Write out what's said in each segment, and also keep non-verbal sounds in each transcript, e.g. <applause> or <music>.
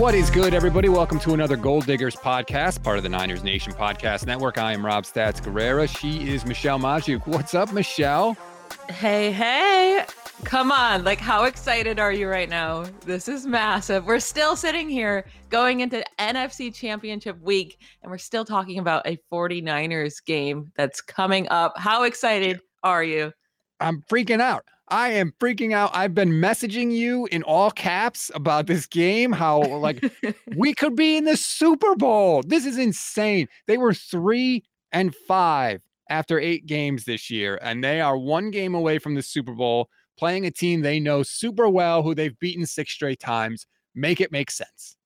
What is good, everybody? Welcome to another Gold Diggers podcast, part of the Niners Nation Podcast Network. I am Rob Stats Guerrera. She is Michelle Magdziuk. What's up, Michelle? Hey, hey. Come on. Like, how excited are you right now? This is massive. We're still sitting here going into NFC Championship week, and we're still talking about a 49ers game that's coming up. How excited are you? I'm freaking out. I am freaking out. I've been messaging you in all caps about this game, how like <laughs> we could be in the Super Bowl. This is insane. They were three and five after eight games this year, and they are one game away from the Super Bowl, playing a team they know super well, who they've beaten six straight times. Make it make sense.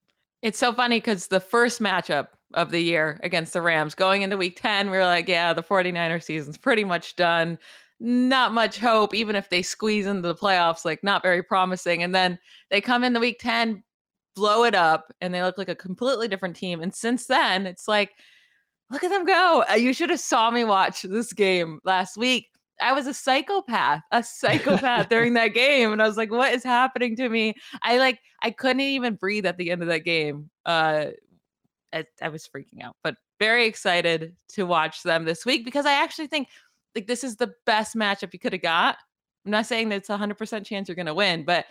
It's so funny because the first matchup of the year against the Rams going into week 10, we were like, yeah, the 49er season's pretty much done not much hope, even if they squeeze into the playoffs, like not very promising. And then they come in the week 10, blow it up, and they look like a completely different team. And since then, it's like, look at them go. Uh, you should have saw me watch this game last week. I was a psychopath, a psychopath during that <laughs> game. And I was like, what is happening to me? I like, I couldn't even breathe at the end of that game. Uh, I, I was freaking out, but very excited to watch them this week because I actually think like this is the best matchup you could have got. I'm not saying that it's a 100% chance you're going to win, but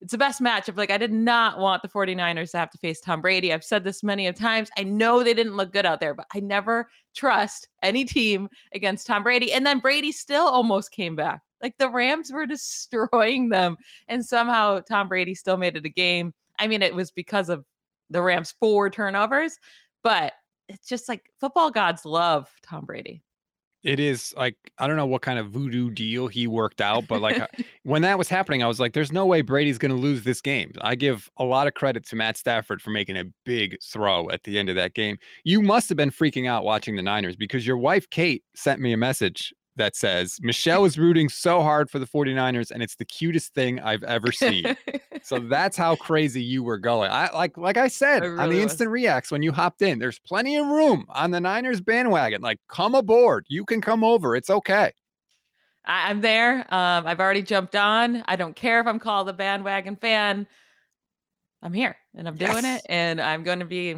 it's the best matchup. Like, I did not want the 49ers to have to face Tom Brady. I've said this many of times. I know they didn't look good out there, but I never trust any team against Tom Brady. And then Brady still almost came back. Like, the Rams were <laughs> destroying them. And somehow Tom Brady still made it a game. I mean, it was because of the Rams' four turnovers, but it's just like football gods love Tom Brady. It is like I don't know what kind of voodoo deal he worked out, but like uh, <laughs> when that was happening, I was like, "There's no way Brady's going to lose this game." I give a lot of credit to Matt Stafford for making a big throw at the end of that game. You must have been freaking out watching the Niners because your wife Kate sent me a message that says Michelle is rooting so hard for the 49ers and it's the cutest thing I've ever seen. so <laughs> that's how crazy you were going. I like like I said really on the instant reacts when you hopped in, there's plenty of room on the Niners bandwagon. Like come aboard. You can come over. It's okay. I, am there. Um, I've already jumped on. I don't care if I'm called a bandwagon fan. I'm here and I'm doing yes. it and I'm going to be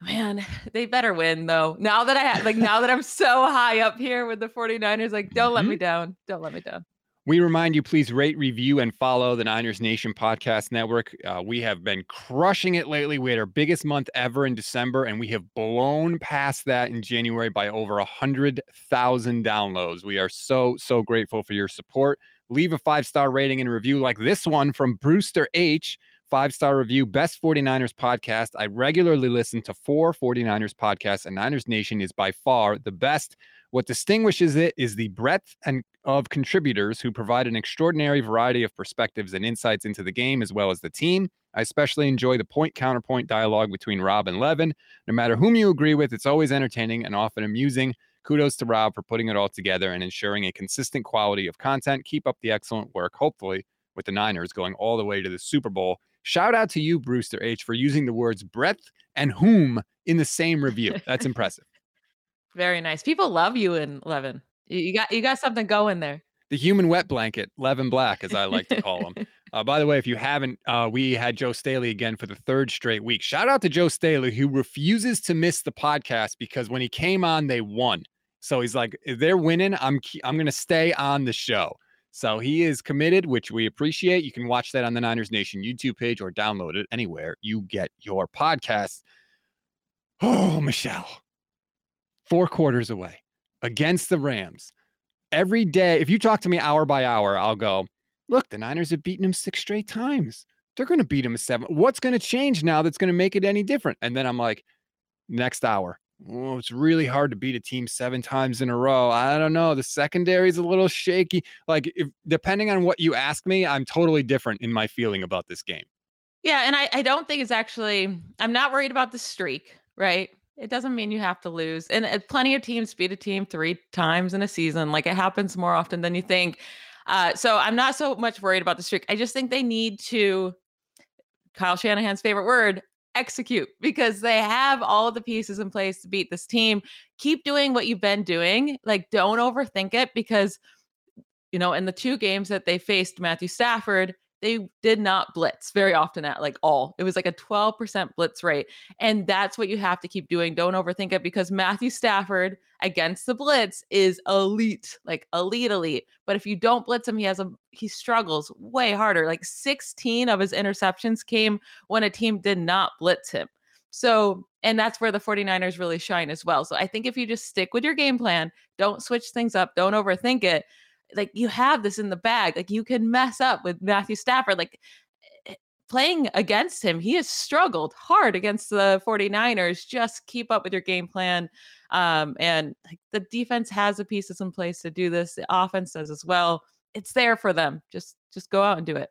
Man, they better win though. Now that I have, like now that I'm so high up here with the 49ers, like don't mm-hmm. let me mm-hmm. down. Don't let me down. We remind you, please rate, review, and follow the Niners Nation Podcast Network. Uh, we have been crushing it lately. We had our biggest month ever in December, and we have blown past that in January by over a hundred thousand downloads. We are so so grateful for your support. Leave a five star rating and review like this one from Brewster H five star review, best 49ers podcast. I regularly listen to four 49ers podcasts, and Niners Nation is by far the best. What distinguishes it is the breadth and of contributors who provide an extraordinary variety of perspectives and insights into the game as well as the team. I especially enjoy the point counterpoint dialogue between Rob and Levin. No matter whom you agree with, it's always entertaining and often amusing. Kudos to Rob for putting it all together and ensuring a consistent quality of content. Keep up the excellent work, hopefully, with the Niners going all the way to the Super Bowl Shout out to you, Brewster H, for using the words breadth and whom in the same review. That's <laughs> impressive. Very nice. People love you in Levin. You got you got something going there. The human wet blanket, Levin Black, as I like to call him. <laughs> Uh, by the way, if you haven't, uh, we had Joe Staley again for the third straight week. Shout out to Joe Staley, who refuses to miss the podcast because when he came on, they won. So he's like, they're winning, I'm I'm going to stay on the show. So he is committed, which we appreciate. You can watch that on the Niners Nation YouTube page or download it anywhere you get your podcast. Oh, Michelle, four quarters away against the Rams. Every day, if you talk to me hour by hour, I'll go, look, the Niners have beaten him six straight times. They're going to beat him seven. What's going to change now that's going to make it any different? And then I'm like, next hour, oh, it's really hard to beat a team seven times in a row. I don't know. The secondary is a little shaky. Like, if, depending on what you ask me, I'm totally different in my feeling about this game. Yeah. And I, I don't think it's actually, I'm not worried about the streak, right? It doesn't mean you have to lose. And uh, plenty of teams beat a team three times in a season. Like, it happens more often than you think. Uh, so I'm not so much worried about the streak. I just think they need to, Kyle Shanahan's favorite word, execute because they have all the pieces in place to beat this team. Keep doing what you've been doing. Like, don't overthink it because, you know, in the two games that they faced Matthew Stafford, they did not blitz very often at like all. It was like a 12% blitz rate. And that's what you have to keep doing. Don't overthink it because Matthew Stafford against the blitz is elite, like elite, elite. But if you don't blitz him, he has a he struggles way harder. Like 16 of his interceptions came when a team did not blitz him. So, and that's where the 49ers really shine as well. So I think if you just stick with your game plan, don't switch things up, don't overthink it, like you have this in the bag. Like you can mess up with Matthew Stafford. Like eh, playing against him, he has struggled hard against the 49ers. Just keep up with your game plan. Um, and the defense has the pieces in place to do this. The offense does as well. It's there for them. Just just go out and do it.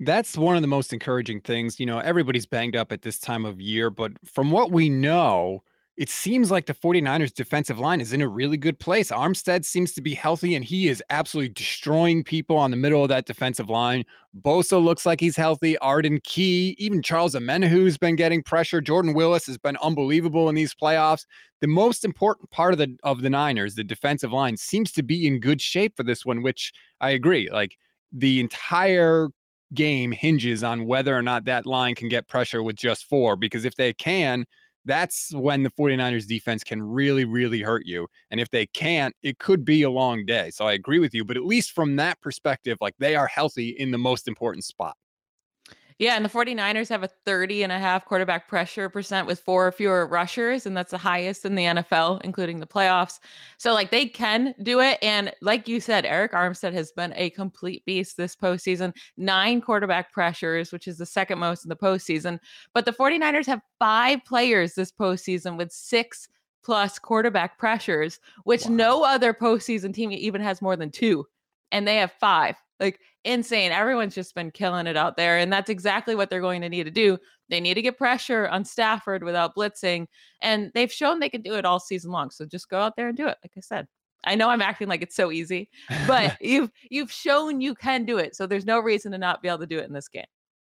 That's one of the most encouraging things. You know, everybody's banged up at this time of year, but from what we know, it seems like the 49ers defensive line is in a really good place. Armstead seems to be healthy and he is absolutely destroying people on the middle of that defensive line. Bosa looks like he's healthy. Arden Key, even Charles Omenihu's been getting pressure. Jordan Willis has been unbelievable in these playoffs. The most important part of the of the Niners, the defensive line, seems to be in good shape for this one, which I agree. Like the entire game hinges on whether or not that line can get pressure with just four, because if they can, that's when the 49ers defense can really, really hurt you. And if they can't, it could be a long day. So I agree with you. But at least from that perspective, like they are healthy in the most important spot. Yeah, and the 49ers have a 30 and a half quarterback pressure percent with four or fewer rushers, and that's the highest in the NFL, including the playoffs. So, like, they can do it. And like you said, Arik Armstead has been a complete beast this postseason. Nine quarterback pressures, which is the second most in the postseason. But the 49ers have five players this postseason with six plus quarterback pressures, which wow. no other postseason team even has more than two. And they have five. Like insane. Everyone's just been killing it out there. And that's exactly what they're going to need to do. They need to get pressure on Stafford without blitzing. And they've shown they can do it all season long. So just go out there and do it. Like I said. I know I'm acting like it's so easy, but <laughs> you've you've shown you can do it. So there's no reason to not be able to do it in this game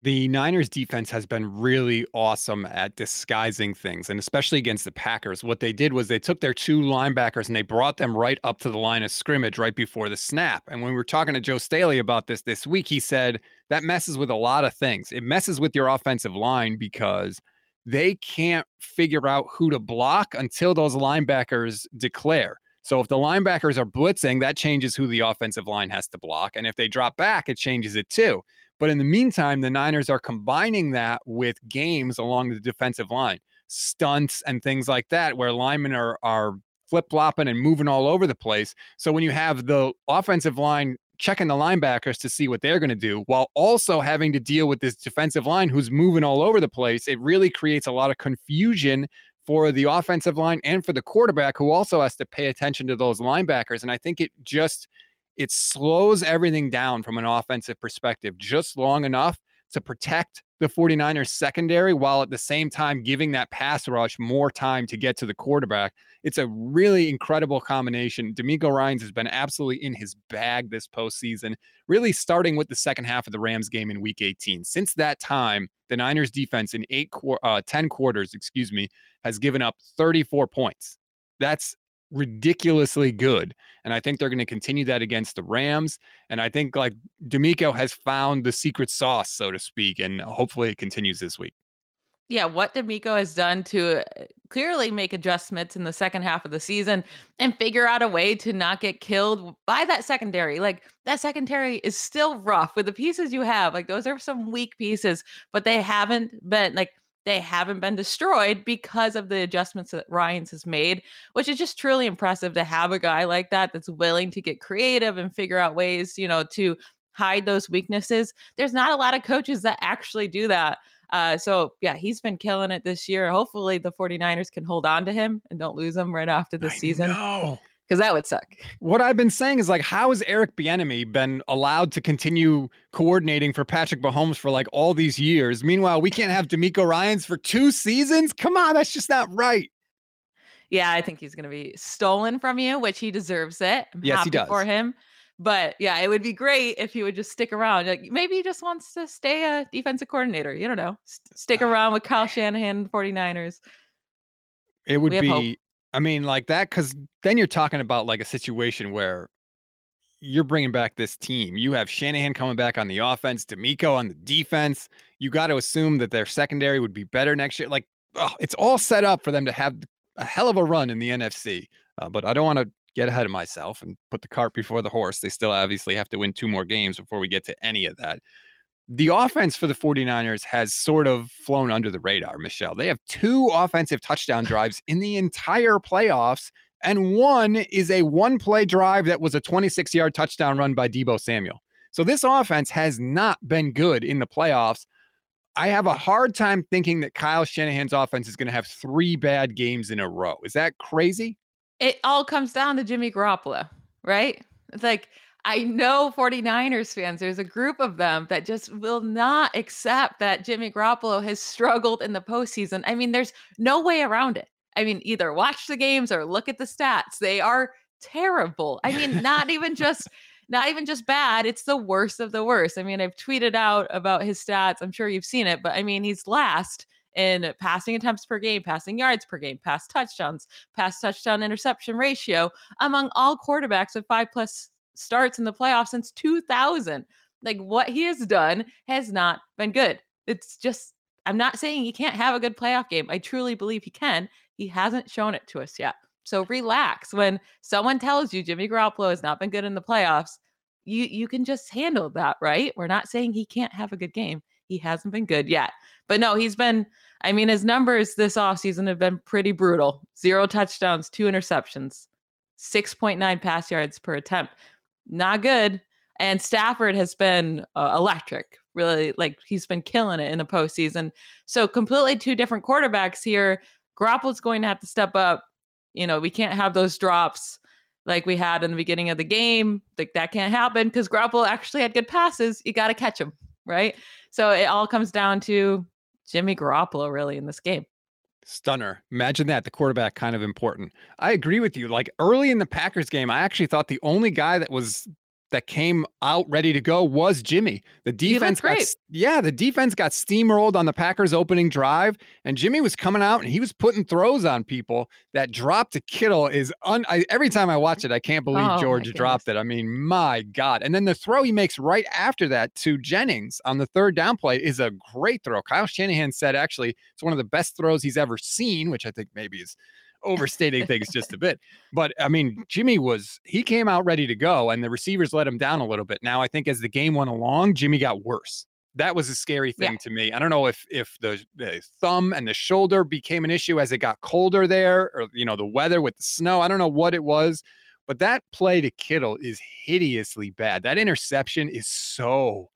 the Niners defense has been really awesome at disguising things, and especially against the Packers. What they did was they took their two linebackers and they brought them right up to the line of scrimmage right before the snap. And when we were talking to Joe Staley about this this week, he said that messes with a lot of things. It messes with your offensive line because they can't figure out who to block until those linebackers declare. So if the linebackers are blitzing, that changes who the offensive line has to block. And if they drop back, it changes it too. But in the meantime, the Niners are combining that with games along the defensive line, stunts and things like that, where linemen are are flip flopping and moving all over the place. So when you have the offensive line checking the linebackers to see what they're going to do while also having to deal with this defensive line who's moving all over the place, it really creates a lot of confusion for the offensive line and for the quarterback who also has to pay attention to those linebackers. And I think it just it slows everything down from an offensive perspective just long enough to protect the 49ers secondary while at the same time giving that pass rush more time to get to the quarterback. It's a really incredible combination. DeMeco Ryans has been absolutely in his bag this postseason, really starting with the second half of the Rams game in week 18. Since that time, the Niners defense in eight, uh, 10 quarters, excuse me, has given up 34 points. That's ridiculously good. And I think they're going to continue that against the Rams. And I think like DeMeco has found the secret sauce, so to speak, and hopefully it continues this week. Yeah, what DeMeco has done to uh, clearly make adjustments in the second half of the season and figure out a way to not get killed by that secondary. Like that secondary is still rough with the pieces you have. Like those are some weak pieces, but they haven't been like they haven't been destroyed because of the adjustments that Ryans has made, which is just truly impressive to have a guy like that that's willing to get creative and figure out ways, you know, to hide those weaknesses. There's not a lot of coaches that actually do that. Uh, so yeah, he's been killing it this year. Hopefully the 49ers can hold on to him and don't lose him right after the season. Know because that would suck. What I've been saying is like, how has Eric Bieniemy been allowed to continue coordinating for Patrick Mahomes for like all these years? Meanwhile, we can't have DeMeco Ryans for two seasons. Come on, that's just not right. Yeah, I think he's going to be stolen from you, which he deserves it. I'm yes, he does for him. But yeah, it would be great if he would just stick around. Like maybe he just wants to stay a defensive coordinator. You don't know, stick uh, around with Kyle eh. Shanahan, 49ers. It would be I mean, like that, because then you're talking about like a situation where you're bringing back this team. You have Shanahan coming back on the offense, DeMeco on the defense. You got to assume that their secondary would be better next year. Like, oh, it's all set up for them to have a hell of a run in the NFC. Uh, but I don't want to get ahead of myself and put the cart before the horse. They still obviously have to win two more games before we get to any of that. The offense for the 49ers has sort of flown under the radar, Michelle. They have two offensive touchdown drives in the entire playoffs and one is a one play drive that was a 26 yard touchdown run by Deebo Samuel. So this offense has not been good in the playoffs. I have a hard time thinking that Kyle Shanahan's offense is going to have three bad games in a row. Is that crazy? It all comes down to Jimmy Garoppolo, right? It's like, I know 49ers fans, there's a group of them that just will not accept that Jimmy Garoppolo has struggled in the postseason. I mean, there's no way around it. I mean, either watch the games or look at the stats. They are terrible. I mean, not <laughs> even just not even just bad, it's the worst of the worst. I mean, I've tweeted out about his stats. I'm sure you've seen it, but I mean, he's last in passing attempts per game, passing yards per game, pass touchdowns, pass touchdown interception ratio among all quarterbacks with 5 plus starts in the playoffs since 2000. Like what he has done has not been good. It's just I'm not saying he can't have a good playoff game. I truly believe he can. He hasn't shown it to us yet. So relax. When someone tells you Jimmy Garoppolo has not been good in the playoffs, you you can just handle that, right? We're not saying he can't have a good game. He hasn't been good yet. But no, he's been I mean his numbers this offseason have been pretty brutal. 0 touchdowns, 2 interceptions, 6.9 pass yards per attempt. Not good. And Stafford has been uh, electric. Really, like he's been killing it in the postseason. So completely two different quarterbacks here. Garoppolo's going to have to step up. You know, we can't have those drops like we had in the beginning of the game. Like that can't happen because Garoppolo actually had good passes. You got to catch them, right? So it all comes down to Jimmy Garoppolo really in this game. Stunner. Imagine that. The quarterback kind of important. I agree with you. Like early in the Packers game, I actually thought the only guy that was that came out ready to go was Jimmy. The defense got yeah, the defense got steamrolled on the Packers opening drive and Jimmy was coming out and he was putting throws on people. That drop to Kittle is un I, every time I watch it I can't believe oh, George dropped it. I mean, my god. And then the throw he makes right after that to Jennings on the third down play is a great throw. Kyle Shanahan said actually it's one of the best throws he's ever seen, which I think maybe is overstating things just a bit. But I mean, Jimmy was he came out ready to go, and the receivers let him down a little bit. Now I think as the game went along, Jimmy got worse. That was a scary thing yeah. to me. I don't know if if the, the thumb and the shoulder became an issue as it got colder there, or you know the weather with the snow. I don't know what it was, but that play to Kittle is hideously bad. That interception is so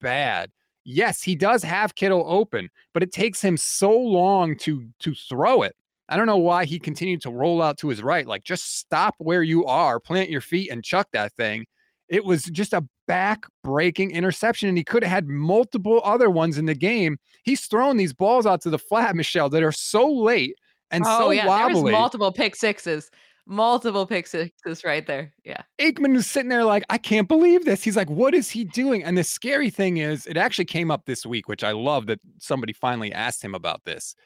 bad yes, he does have Kittle open, but it takes him so long to to throw it. I don't know why he continued to roll out to his right. Like, just stop where you are, plant your feet, and chuck that thing. It was just a back breaking interception, and he could have had multiple other ones in the game. He's thrown these balls out to the flat, Michelle, that are so late and oh, so yeah. wobbly. There's multiple pick sixes, multiple pick sixes right there. Yeah. Aikman is sitting there like, I can't believe this. He's like, what is he doing? And the scary thing is, it actually came up this week, which I love that somebody finally asked him about this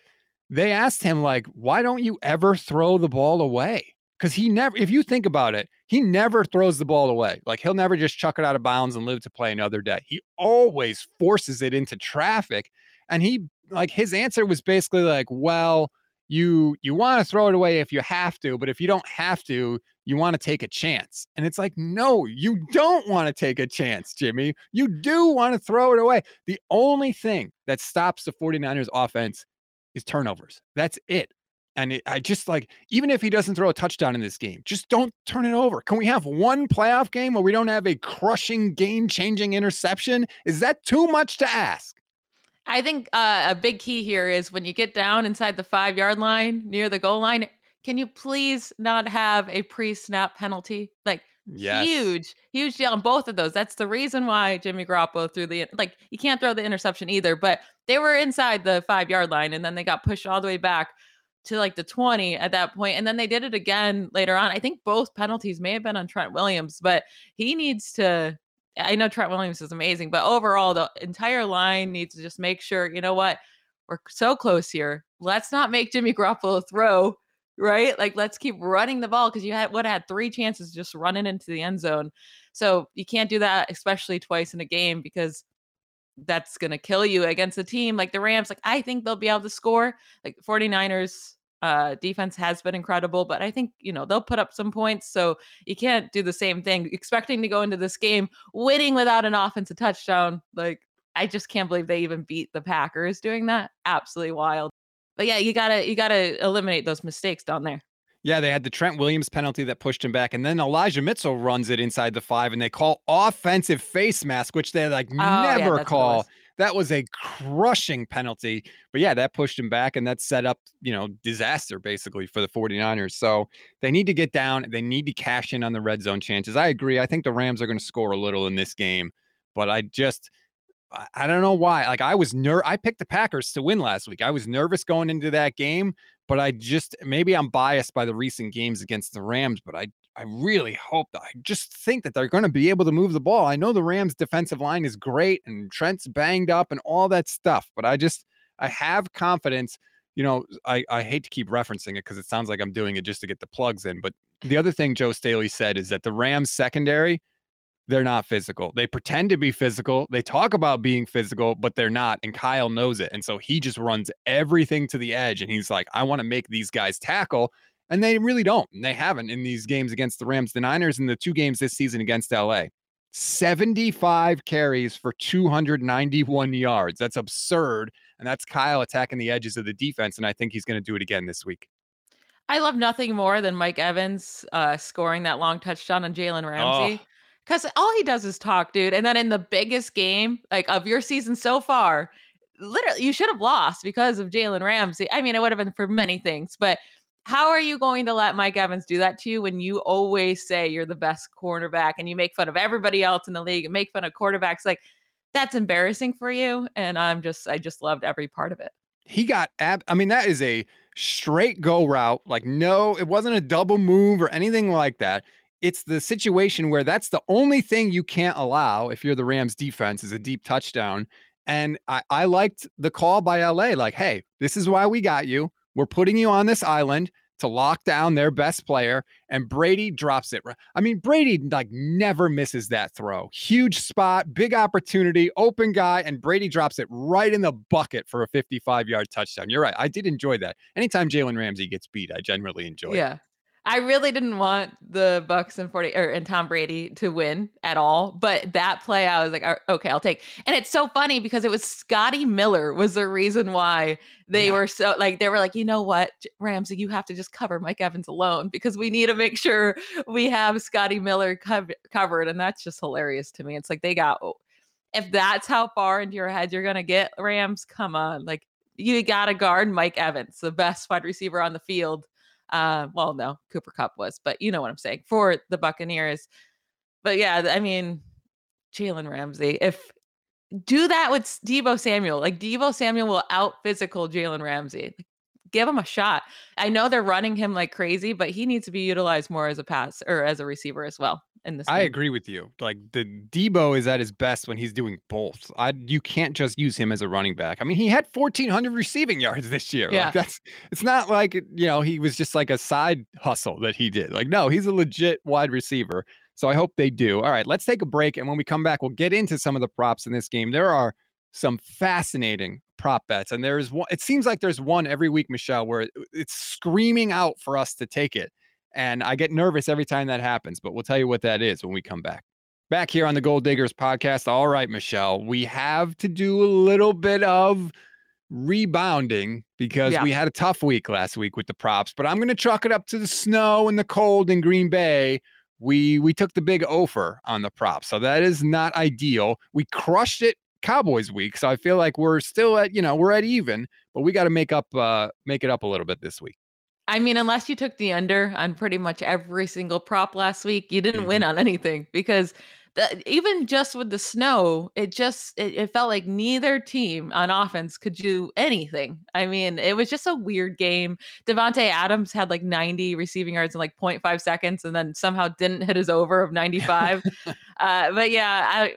they asked him like why don't you ever throw the ball away? Because he never if you think about it he never throws the ball away. Like he'll never just chuck it out of bounds and live to play another day. He always forces it into traffic and he like his answer was basically like well you you want to throw it away if you have to but if you don't have to you want to take a chance. And it's like no you don't want to take a chance jimmy. You do want to throw it away. The only thing that stops the 49ers offense is turnovers. That's it. And it, I just like, even if he doesn't throw a touchdown in this game, just don't turn it over. Can we have one playoff game where we don't have a crushing, game changing interception? Is that too much to ask? I think uh, a big key here is when you get down inside the five yard line near the goal line, can you please not have a pre snap penalty? Like, Yes. Huge, huge deal on both of those. That's the reason why Jimmy Garoppolo threw the like you can't throw the interception either, but they were inside the five yard line and then they got pushed all the way back to like the 20 at that point and then they did it again later on. I think both penalties may have been on Trent Williams, but he needs to I know Trent Williams is amazing, but overall the entire line needs to just make sure, you know what? We're so close here. Let's not make Jimmy Garoppolo throw right? Like let's keep running the ball because you had have had three chances just running into the end zone. So you can't do that, especially twice in a game, because that's going to kill you against a team like the Rams. Like, I think they'll be able to score. Like, 49ers uh, defense has been incredible, but I think, you know, they'll put up some points. So you can't do the same thing, expecting to go into this game winning without an offensive touchdown. Like, I just can't believe they even beat the Packers doing that. Absolutely wild. But yeah, you gotta you gotta eliminate those mistakes down there. Yeah, they had the Trent Williams penalty that pushed him back, and then Elijah Mitchell runs it inside the five, and they call offensive face mask, which they like oh, never yeah, call. That was a crushing penalty. But yeah, that pushed him back, and that set up, you know, disaster basically for the 49ers. So they need to get down. They need to cash in on the red zone chances. I agree. I think the Rams are going to score a little in this game, but I just I don't know why. Like I was ner I picked the Packers to win last week. I was nervous going into that game, but I just maybe I'm biased by the recent games against the Rams, but I I really hope that I just think that they're going to be able to move the ball. I know the Rams defensive line is great and Trent's banged up and all that stuff, but I just I have confidence. You know, I, I hate to keep referencing it because it sounds like I'm doing it just to get the plugs in. But the other thing Joe Staley said is that the Rams secondary they're not physical. They pretend to be physical. They talk about being physical, but they're not. And Kyle knows it. And so he just runs everything to the edge. And he's like, I want to make these guys tackle. And they really don't. And they haven't in these games against the Rams, the Niners, and the two games this season against LA. 75 carries for 291 yards. That's absurd. And that's Kyle attacking the edges of the defense. And I think he's going to do it again this week. I love nothing more than Mike Evans uh, scoring that long touchdown on Jalen Ramsey. Oh because all he does is talk, dude. And then in the biggest game like of your season so far, literally you should have lost because of Jalen Ramsey. I mean, it would have been for many things, but how are you going to let Mike Evans do that to you when you always say you're the best cornerback and you make fun of everybody else in the league and make fun of quarterbacks? Like that's embarrassing for you. And I'm just, I just loved every part of it. He got ab. I mean, that is a straight go route. Like, no, it wasn't a double move or anything like that it's the situation where that's the only thing you can't allow if you're the Rams defense is a deep touchdown. And I, I liked the call by LA, like, hey, this is why we got you. We're putting you on this island to lock down their best player. And Brady drops it. I mean, Brady like never misses that throw. Huge spot, big opportunity, open guy, and Brady drops it right in the bucket for a 55 yard touchdown. You're right. I did enjoy that. Anytime Jalen Ramsey gets beat, I generally enjoy yeah. it. I really didn't want the Bucks and 40 or and Tom Brady to win at all, but that play I was like, okay, I'll take. And it's so funny because it was Scotty Miller was the reason why they yeah. were so like they were like, you know what, Ramsey, you have to just cover Mike Evans alone because we need to make sure we have Scotty Miller co- covered, and that's just hilarious to me. It's like they got oh, if that's how far into your head you're gonna get Rams, come on, like you got to guard Mike Evans, the best wide receiver on the field uh, well, no, Cooper Kupp was, but you know what I'm saying for the Buccaneers. But yeah, I mean, Jalen Ramsey, if do that with Deebo Samuel, like Deebo Samuel will out physical Jalen Ramsey. Like, give him a shot. I know they're running him like crazy, but he needs to be utilized more as a pass or as a receiver as well in this. I agree with you. Like the Deebo is at his best when he's doing both. I you can't just use him as a running back. I mean, he had 1400 receiving yards this year. Yeah. Like that's it's not like you know, he was just like a side hustle that he did. Like no, he's a legit wide receiver. So I hope they do. All right, let's take a break and when we come back, we'll get into some of the props in this game. There are some fascinating prop bets. And there's one, it seems like there's one every week, Michelle, where it's screaming out for us to take it. And I get nervous every time that happens, but we'll tell you what that is when we come back. Back here on the Gold Diggers podcast. All right, Michelle, we have to do a little bit of rebounding because yeah. we had a tough week last week with the props, but I'm going to chalk it up to the snow and the cold in Green Bay. We we took the big offer on the props. So that is not ideal. We crushed it Cowboys week. So I feel like we're still at, you know, we're at even, but we got to make up uh make it up a little bit this week. I mean, unless you took the under on pretty much every single prop last week, you didn't mm-hmm. win on anything because the, even just with the snow, it just it, it, felt like neither team on offense could do anything. I mean, it was just a weird game. Davante Adams had like 90 receiving yards in like 0.5 seconds, and then somehow didn't hit his over of 95. <laughs> uh, but yeah, I,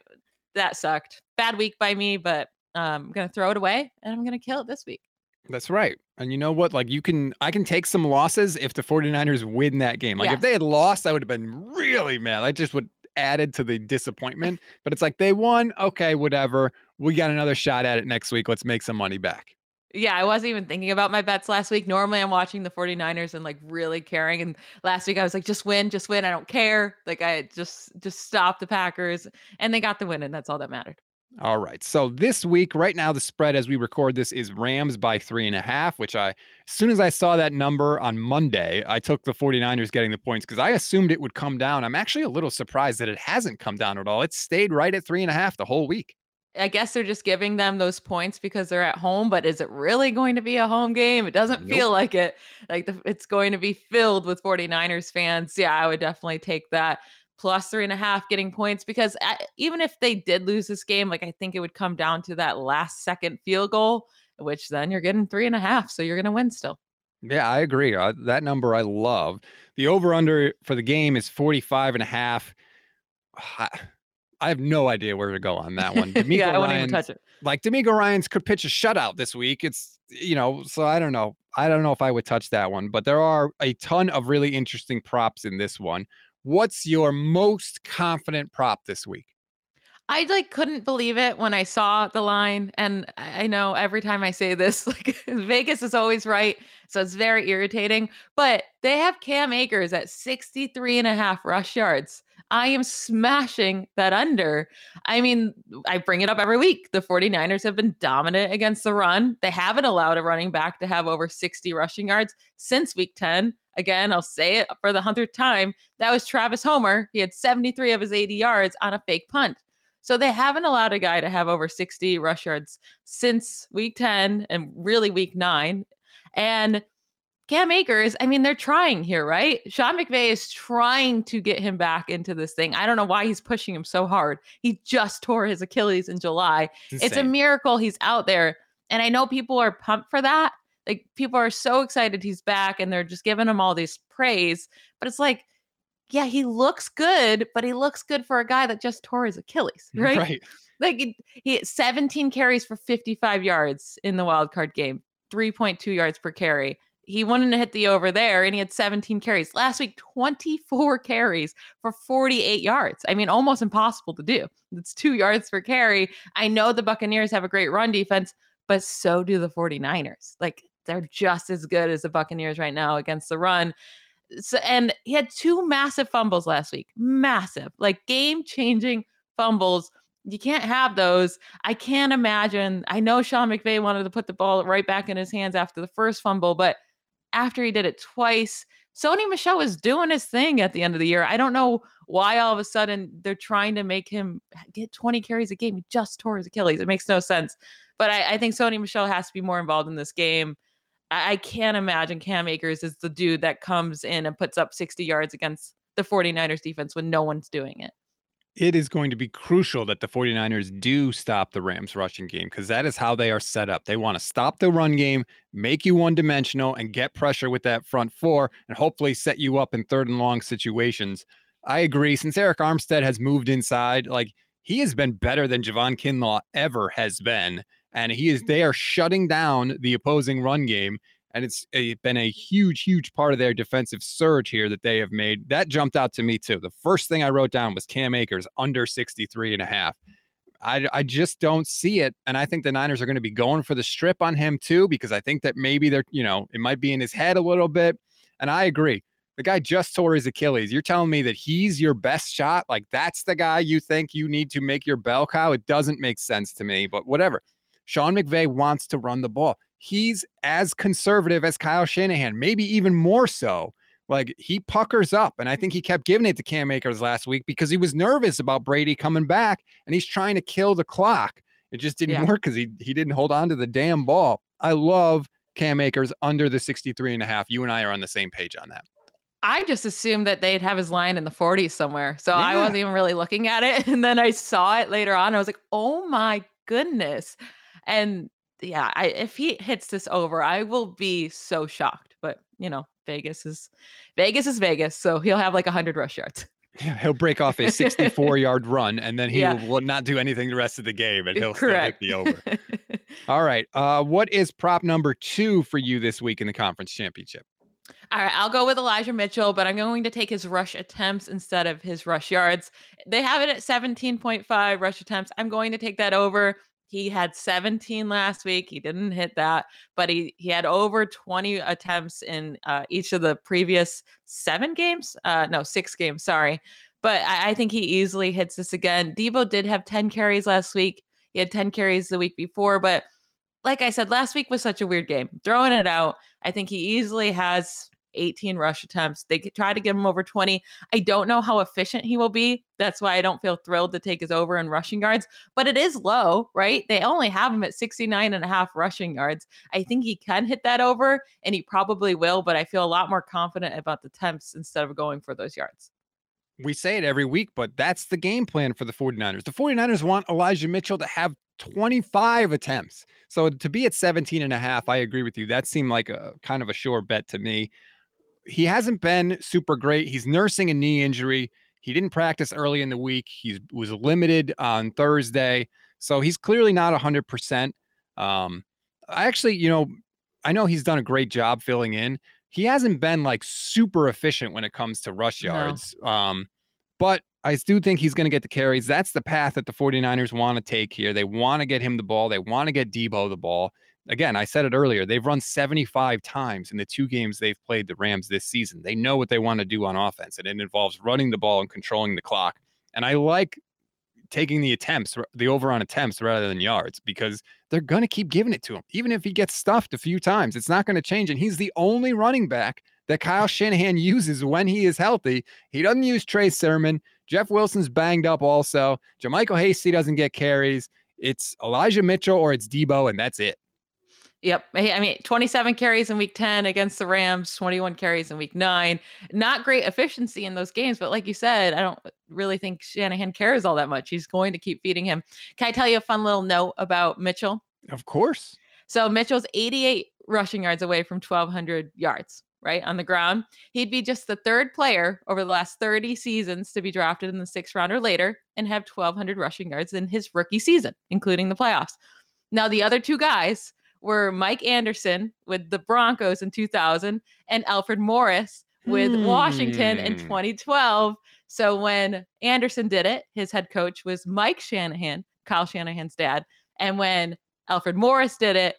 that sucked bad week by me, but um, I'm gonna throw it away and I'm gonna kill it this week. That's right. And you know what? Like you can I can take some losses if the 49ers win that game. Like yeah. if they had lost, I would have been really mad. I just would added to the disappointment. But it's like they won. Okay, whatever. We got another shot at it next week. Let's make some money back. Yeah, I wasn't even thinking about my bets last week. Normally I'm watching the 49ers and like really caring. And last week I was like, just win, just win. I don't care. Like I just just stop the Packers. And they got the win, and that's all that mattered. All right. So this week, right now, the spread as we record this is Rams by three and a half, which I, as soon as I saw that number on Monday, I took the 49ers getting the points because I assumed it would come down. I'm actually a little surprised that it hasn't come down at all. It stayed right at three and a half the whole week. I guess they're just giving them those points because they're at home, but is it really going to be a home game? It doesn't nope. feel like it. Like the, it's going to be filled with 49ers fans. Yeah, I would definitely take that plus three and a half getting points because even if they did lose this game, like I think it would come down to that last second field goal, which then you're getting three and a half. So you're going to win still. Yeah, I agree. Uh, that number I love. The over under for the game is 45 and a half. <sighs> I, have no idea where to go on that one. <laughs> Yeah, I won't even touch it. Like DeMeco Ryans could pitch a shutout this week. It's you know, so I don't know. I don't know if I would touch that one, but there are a ton of really interesting props in this one. What's your most confident prop this week? I like couldn't believe it when I saw the line. And I know every time I say this, <laughs> like Vegas is always right. So it's very irritating. But they have Cam Akers at 63 and a half rush yards. I am smashing that under. I mean, I bring it up every week. The 49ers have been dominant against the run. They haven't allowed a running back to have over 60 rushing yards since week 10. Again, I'll say it for the hundredth time. That was Travis Homer. He had 73 of his 80 yards on a fake punt. So they haven't allowed a guy to have over 60 rush yards since week 10 and really week nine. And Cam Akers, I mean, they're trying here, right? Sean McVay is trying to get him back into this thing. I don't know why he's pushing him so hard. He just <laughs> tore his Achilles in July. It's a miracle he's out there. And I know people are pumped for that. Like people are so excited he's back and they're just giving him all this praise. But it's like, yeah, he looks good, but he looks good for a guy that just tore his Achilles, <laughs> right? Right. Like he 17 carries for 55 yards in the wild card game, 3.2 yards per carry. He wanted to hit the over there and he had 17 carries. Last week, 24 <laughs> carries for 48 yards. I mean, almost impossible to do. It's two yards per carry. I know the Buccaneers have a great run defense, but so do the 49ers. Like they're just as good as the Buccaneers right now against the run. So, and he had two massive fumbles last week. Massive, like game changing fumbles. You can't have those. I can't imagine. I know Sean McVay wanted to put the ball right back in his hands after the first fumble, but after he did it twice, Sony Michel was doing his thing at the end of the year. I don't know why all of a sudden they're trying to make him get 20 carries a game. He just tore his Achilles. It makes no sense. But I, I think Sony Michel has to be more involved in this game. I can't imagine Cam Akers is the dude that comes in and puts up 60 yards against the 49ers defense when no one's doing it. It is going to be crucial that the 49ers do stop the Rams rushing game because that is how they are set up. They want to stop the run game, make you one dimensional, and get pressure with that front four and hopefully set you up in third and long situations. I agree. Since Arik Armstead has moved inside, like he has been better than Javon Kinlaw ever has been and he is they are shutting down the opposing run game and it's a, been a huge huge part of their defensive surge here that they have made that jumped out to me too the first thing i wrote down was cam akers under 63 and a half I, I just don't see it. And I think the Niners are going to be going for the strip on him too, because I think that maybe they're, you know, it might be in his head a little bit. And I agree. The guy just tore his Achilles. You're telling me that he's your best shot? Like that's the guy you think you need to make your bell cow? It doesn't make sense to me, but whatever. Sean McVay wants to run the ball. He's as conservative as Kyle Shanahan, maybe even more so. Like he puckers up, and I think he kept giving it to Cam Akers last week because he was nervous about Brady coming back, and he's trying to kill the clock. It just didn't yeah. work because he he didn't hold on to the damn ball. I love Cam Akers under the 63 and a half. You and I are on the same page on that. I just assumed that they'd have his line in the 40s somewhere. So yeah. I wasn't even really looking at it. <laughs> And then I saw it later on. I was like, oh my goodness. And yeah, I, if he hits this over, I will be so shocked. But you know, Vegas is Vegas is Vegas, so he'll have like hundred rush yards. Yeah, he'll break off a 64 <laughs> yard run and then he yeah. will not do anything the rest of the game and he'll Correct. still hit the over. <laughs> All right. Uh, what is prop number two for you this week in the conference championship? All right, I'll go with Elijah Mitchell, but I'm going to take his rush attempts instead of his rush yards. They have it at 17.5 rush attempts. I'm going to take that over. He had 17 last week. He didn't hit that, but he he had over 20 attempts in uh, each of the previous seven games. Uh, no, six games. Sorry, but I, I think he easily hits this again. Deebo did have 10 carries last week. He had 10 carries the week before, but like I said, last week was such a weird game. Throwing it out, I think he easily has 18 rush attempts. They try to give him over 20. I don't know how efficient he will be. That's why I don't feel thrilled to take his over in rushing yards, but it is low, right? They only have him at 69 and a half rushing yards. I think he can hit that over and he probably will, but I feel a lot more confident about the attempts instead of going for those yards we say it every week, but that's the game plan for the 49ers. The 49ers want Elijah Mitchell to have 25 attempts. So to be at 17 and a half, I agree with you. That seemed like a kind of a sure bet to me he hasn't been super great. He's nursing a knee injury. He didn't practice early in the week. He was limited on Thursday. So he's clearly not 100%. Um, I actually, you know, I know he's done a great job filling in. He hasn't been like super efficient when it comes to rush yards. No. Um, but I do think he's going to get the carries. That's the path that the 49ers want to take here. They want to get him the ball. They want to get Deebo the ball again, I said it earlier, they've run 75 times in the two games they've played the Rams this season. They know what they want to do on offense, and it involves running the ball and controlling the clock. And I like taking the attempts, the over on attempts rather than yards, because they're going to keep giving it to him. Even if he gets stuffed a few times, it's not going to change. And he's the only running back that Kyle Shanahan <laughs> uses when he is healthy. He doesn't use Trey Sermon. Jeff Wilson's banged up also. JaMycal Hasty doesn't get carries. It's Elijah Mitchell or it's Deebo, and that's it. Yep. I mean, 27 carries in week 10 against the Rams, 21 carries in week nine. Not great efficiency in those games, but like you said, I don't really think Shanahan cares all that much. He's going to keep feeding him. Can I tell you a fun little note about Mitchell? Of course. So Mitchell's 88 rushing yards away from 1,200 yards, right? On the ground. He'd be just the third player over the last 30 seasons to be drafted in the sixth round or later and have 1,200 rushing yards in his rookie season, including the playoffs. Now, the other two guys, were Mike Anderson with the Broncos in 2000 and Alfred Morris with hmm. Washington in 2012. So when Anderson did it, his head coach was Mike Shanahan, Kyle Shanahan's dad. And when Alfred Morris did it,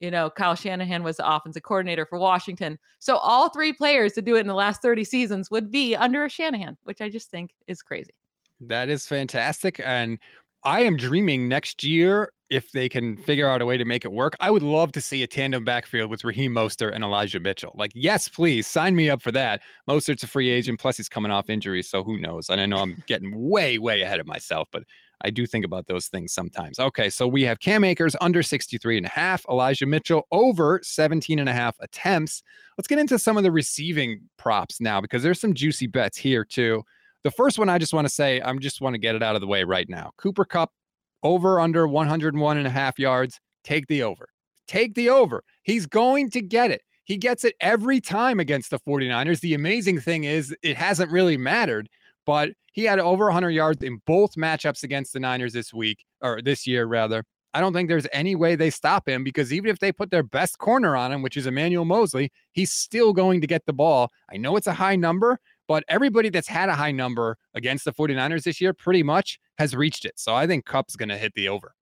you know, Kyle Shanahan was the offensive coordinator for Washington. So all three players to do it in the last 30 seasons would be under a Shanahan, which I just think is crazy. That is fantastic. And I am dreaming next year if they can figure out a way to make it work. I would love to see a tandem backfield with Raheem Mostert and Elijah Mitchell. Like, yes, please sign me up for that. Mostert's a free agent, plus he's coming off injury, so who knows? And I know I'm <laughs> getting way, way ahead of myself, but I do think about those things sometimes. Okay, so we have Cam Akers under 63 and a half, Elijah Mitchell over 17 and a half attempts. Let's get into some of the receiving props now because there's some juicy bets here too. The first one I just want to say, I'm just want to get it out of the way right now. Cooper Kupp over under 101 and a half yards. Take the over. Take the over. He's going to get it. He gets it every time against the 49ers. The amazing thing is, it hasn't really mattered, but he had over 100 yards in both matchups against the Niners this week, or this year, rather. I don't think there's any way they stop him because even if they put their best corner on him, which is Emmanuel Moseley, he's still going to get the ball. I know it's a high number, but everybody that's had a high number against the 49ers this year pretty much has reached it. So I think Kupp's going to hit the over.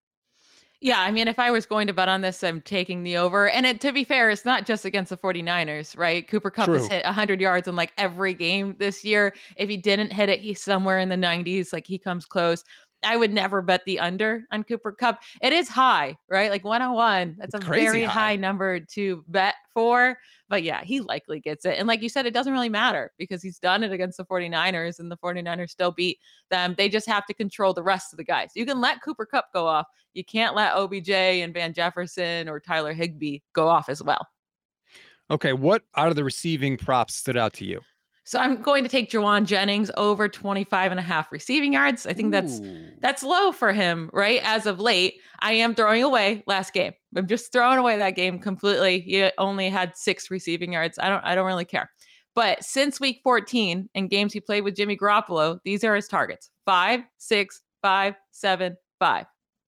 Yeah, I mean, if I was going to bet on this, I'm taking the over. And it, to be fair, it's not just against the 49ers, right? Cooper Kupp True. has hit 100 yards in like every game this year. If he didn't hit it, he's somewhere in the 90s. Like he comes close. I would never bet the under on Cooper Kupp. It is high, right? Like 101. That's a Crazy very high. high number to bet for. But yeah, he likely gets it. And like you said, it doesn't really matter because he's done it against the 49ers and the 49ers still beat them. They just have to control the rest of the guys. You can let Cooper Kupp go off. You can't let OBJ and Van Jefferson or Tyler Higbee go off as well. Okay. What out of the receiving props stood out to you? So I'm going to take Jauan Jennings over 25 and a half receiving yards. I think that's that's low for him, right? As of late, I am throwing away last game. I'm just throwing away that game completely. He only had 6 receiving yards. I don't I don't really care. But since week 14 and games he played with Jimmy Garoppolo, these are his targets. Five, six, five, seven, five.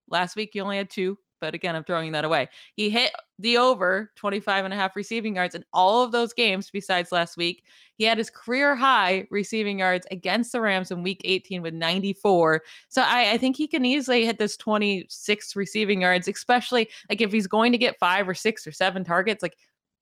Last week he only had two, but again, I'm throwing that away. He hit the over 25 and a half receiving yards in all of those games besides last week. He had his career high receiving yards against the Rams in week 18 with 94. So I, I think he can easily hit this 26 receiving yards, especially like if he's going to get five or six or seven targets, like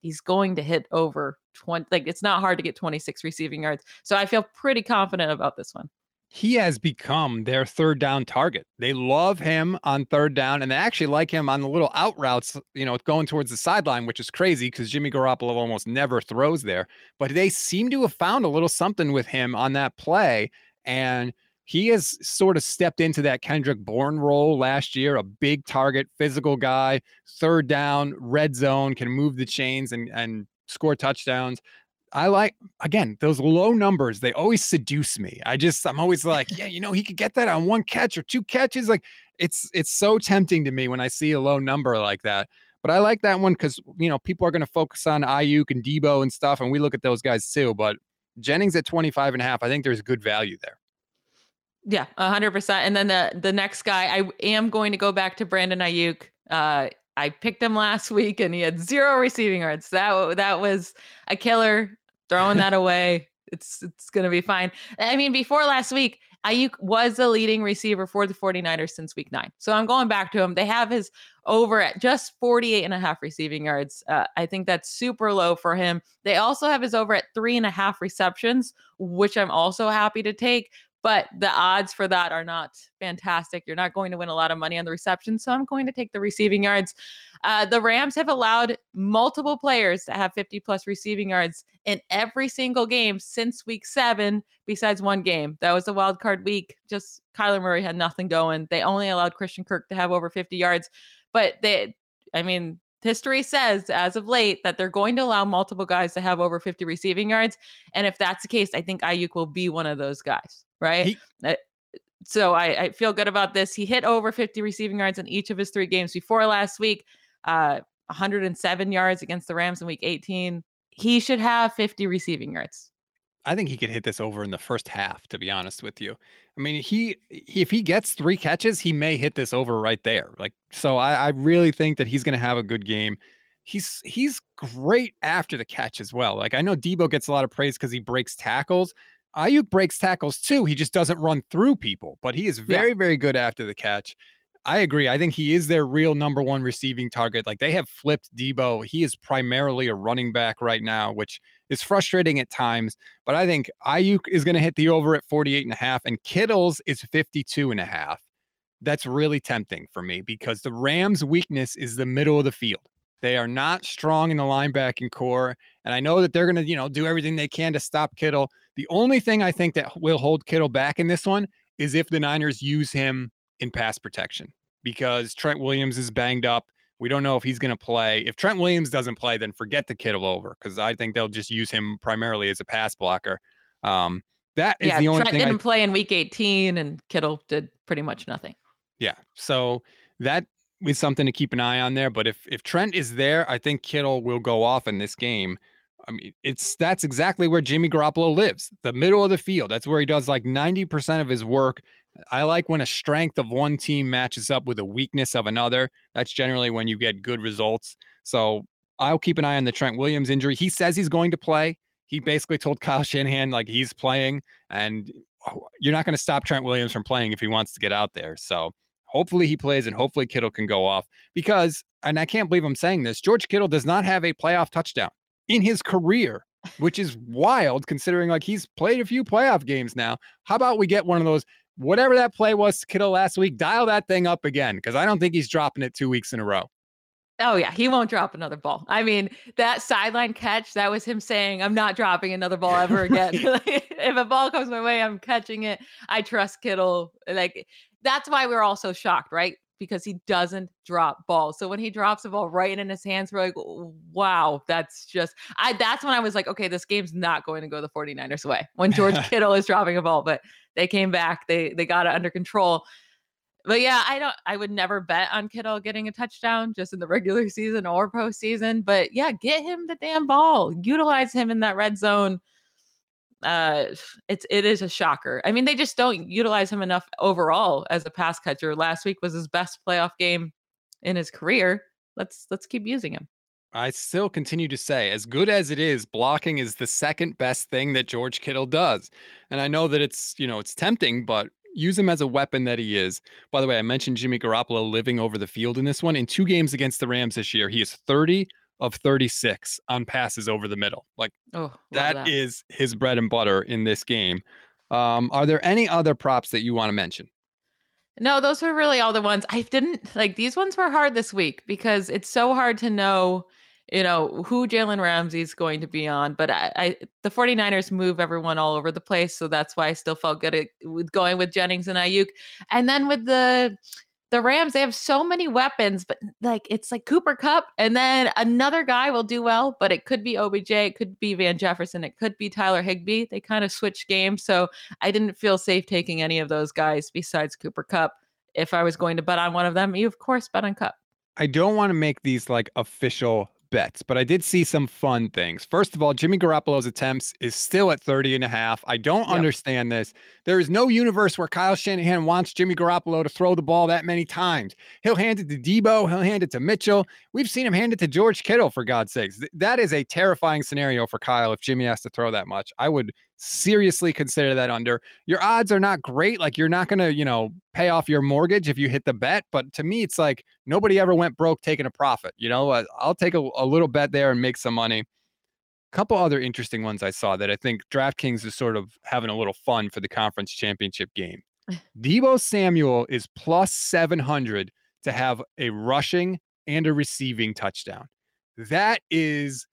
he's going to hit over 20 like it's not hard to get 26 receiving yards so i feel pretty confident about this one he has become their third down target. They love him on third down, and they actually like him on the little out routes, you know, going towards the sideline, which is crazy because Jimmy Garoppolo almost never throws there. But they seem to have found a little something with him on that play. And he has sort of stepped into that Kendrick Bourne role last year, a big target, physical guy, third down, red zone, can move the chains and and score touchdowns. I like again those low numbers. They always seduce me. I just I'm always like, <laughs> yeah, you know, he could get that on one catch or two catches. Like it's it's so tempting to me when I see a low number like that. But I like that one because you know people are going to focus on Aiyuk and Deebo and stuff, and we look at those guys too. But Jennings at 25 and a half, I think there's good value there. Yeah, hundred percent. And then the the next guy, I am going to go back to Brandon Aiyuk. Uh, I picked him last week, and he had zero receiving yards. That that was a killer throwing that <laughs> away. It's it's going to be fine. I mean, before last week, Aiyuk was the leading receiver for the 49ers since week nine. So I'm going back to him. They have his over at just 48 and a half receiving yards. Uh, I think that's super low for him. They also have his over at three and a half receptions, which I'm also happy to take but the odds for that are not fantastic. You're not going to win a lot of money on the reception. So I'm going to take the receiving yards. Uh, the Rams have allowed multiple players to have 50 plus receiving yards in every single game since week seven, besides one game. That was a wild card week. Just Kyler Murray had nothing going. They only allowed Christian Kirk to have over 50 yards. But they, I mean, history says as of late that they're going to allow multiple guys to have over 50 receiving yards. And if that's the case, I think Aiyuk will be one of those guys right? He- uh, so I, I, feel good about this. He hit over 50 receiving yards in each of his three games before last week. Uh, 107 yards against the Rams in Week 18. He should have 50 receiving yards. I think he could hit this over in the first half. To be honest with you, I mean, he if he gets three catches, he may hit this over right there. Like, so I, I really think that he's going to have a good game. He's he's great after the catch as well. Like I know Deebo gets a lot of praise because he breaks tackles, Aiyuk breaks tackles too. He just doesn't run through people, but he is very, yeah. very good after the catch. I agree. I think he is their real number one receiving target. Like they have flipped Deebo. He is primarily a running back right now, which is frustrating at times. But I think Aiyuk is going to hit the over at 48 and a half, and Kittle's is 52 and a half. That's really tempting for me because the Rams' weakness is the middle of the field. They are not strong in the linebacking corps. And I know that they're going to, you know, do everything they can to stop Kittle. The only thing I think that will hold Kittle back in this one is if the Niners use him in pass protection because Trent Williams is banged up. We don't know if he's going to play. If Trent Williams doesn't play, then forget the Kittle over because I think they'll just use him primarily as a pass blocker. Um, that is yeah, the only thing. Trent thing. didn't I, play in Week 18, and Kittle did pretty much nothing. Yeah, so that is something to keep an eye on there. But if if Trent is there, I think Kittle will go off in this game. I mean, it's that's exactly where Jimmy Garoppolo lives, the middle of the field. That's where he does like 90% of his work. I like when a strength of one team matches up with a weakness of another. That's generally when you get good results. So I'll keep an eye on the Trent Williams injury. He says he's going to play. He basically told <laughs> Kyle Shanahan like he's playing, and oh, you're not going to stop Trent Williams from playing if he wants to get out there. So hopefully he plays and hopefully Kittle can go off because, and I can't believe I'm saying this, George Kittle does not have a playoff touchdown in his career, which is wild considering like he's played a few playoff games now. How about we get one of those, whatever that play was to Kittle last week, dial that thing up again because I don't think he's dropping it two weeks in a row. Oh yeah, he won't drop another ball. I mean, that sideline catch, that was him saying, "I'm not dropping another ball ever <laughs> again." <laughs> if a ball comes my way, I'm catching it. I trust Kittle. Like that's why we're all so shocked, right? because he doesn't drop balls. So when he drops a ball right in his hands, we're like, wow, that's just I that's when I was like, okay, this game's not going to go the 49ers way. When George <laughs> Kittle is dropping a ball, but they came back, they they got it under control. But yeah, I don't I would never bet on Kittle getting a touchdown just in the regular season or postseason. But yeah, get him the damn ball. Utilize him in that red zone uh it's it is a shocker. I mean, they just don't utilize him enough overall as a pass catcher. Last week was his best playoff game in his career. Let's let's keep using him. I still continue to say, as good as it is, blocking is the second best thing that George Kittle does. And I know that it's, you know, it's tempting, but use him as a weapon that he is. By the way, I mentioned Jimmy Garoppolo living over the field in this one. In two games against the Rams this year, he is 30 of 36 on passes over the middle. Like Oh, that, that. is his bread and butter in this game. Um, are there any other props that you want to mention? No, those were really all the ones. I didn't like these ones were hard this week because it's so hard to know, you know, who Jalen Ramsey is going to be on. But I, I the 49ers move everyone all over the place. So that's why I still felt good at, with going with Jennings and Aiyuk. And then with the the Rams, they have so many weapons, but like it's like Cooper Kupp, and then another guy will do well, but it could be OBJ, it could be Van Jefferson, it could be Tyler Higbee. They kind of switch games. So I didn't feel safe taking any of those guys besides Cooper Kupp. If I was going to bet on one of them, you of course bet on Kupp. I don't want to make these like official bets, but I did see some fun things. First of all, Jimmy Garoppolo's attempts is still at 30 and a half. I don't Yep. understand this. There is no universe where Kyle Shanahan wants Jimmy Garoppolo to throw the ball that many times. He'll hand it to Deebo, he'll hand it to Mitchell. We've seen him hand it to George Kittle, for God's sakes. That is a terrifying scenario for Kyle if Jimmy has to throw that much. I would seriously consider that under. Your odds are not great. Like you're not going to, you know, pay off your mortgage if you hit the bet. But to me, it's like nobody ever went broke taking a profit. You know, Uh, I'll take a, a little bet there and make some money. A couple other interesting ones I saw that I think DraftKings is sort of having a little fun for the conference championship game. <laughs> Deebo Samuel is plus 700 to have a rushing and a receiving touchdown. That is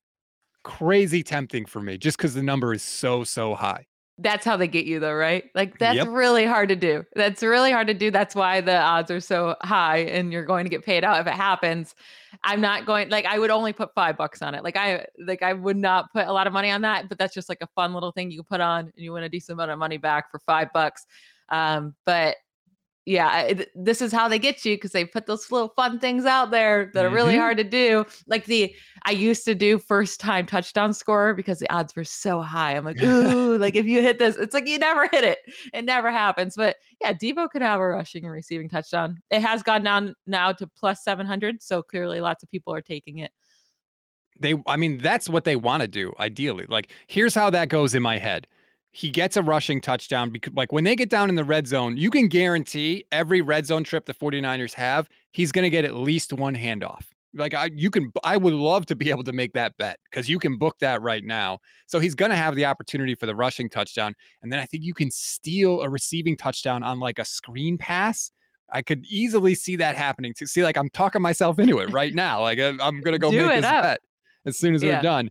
crazy tempting for me just because the number is so, so high. That's how they get you though, right? Like that's Yep. really hard to do. That's really hard to do. That's why the odds are so high and you're going to get paid out if it happens. I'm not going like I would only put 5 bucks on it. Like I like I would not put a lot of money on that, but that's just like a fun little thing you can put on and you win a decent amount of money back for 5 bucks. Um but yeah, this is how they get you because they put those little fun things out there that are really Mhm. hard to do. Like the I used to do first time touchdown scorer because the odds were so high. I'm like, <laughs> ooh, like if you hit this, it's like you never hit it. It never happens. But yeah, Deebo could have a rushing and receiving touchdown. It has gone down now to plus 700. So clearly lots of people are taking it. They, I mean, that's what they want to do ideally. Like, here's how that goes in my head. He gets a rushing touchdown because, like, when they get down in the red zone, you can guarantee every red zone trip the 49ers have, he's going to get at least one handoff. Like, I, you can, I would love to be able to make that bet because you can book that right now. So he's going to have the opportunity for the rushing touchdown. And then I think you can steal a receiving touchdown on like a screen pass. I could easily see that happening. To see, like, I'm talking myself into it right now. Like, I'm, going <laughs> to go Do make this up. bet as soon as Yeah. we're done.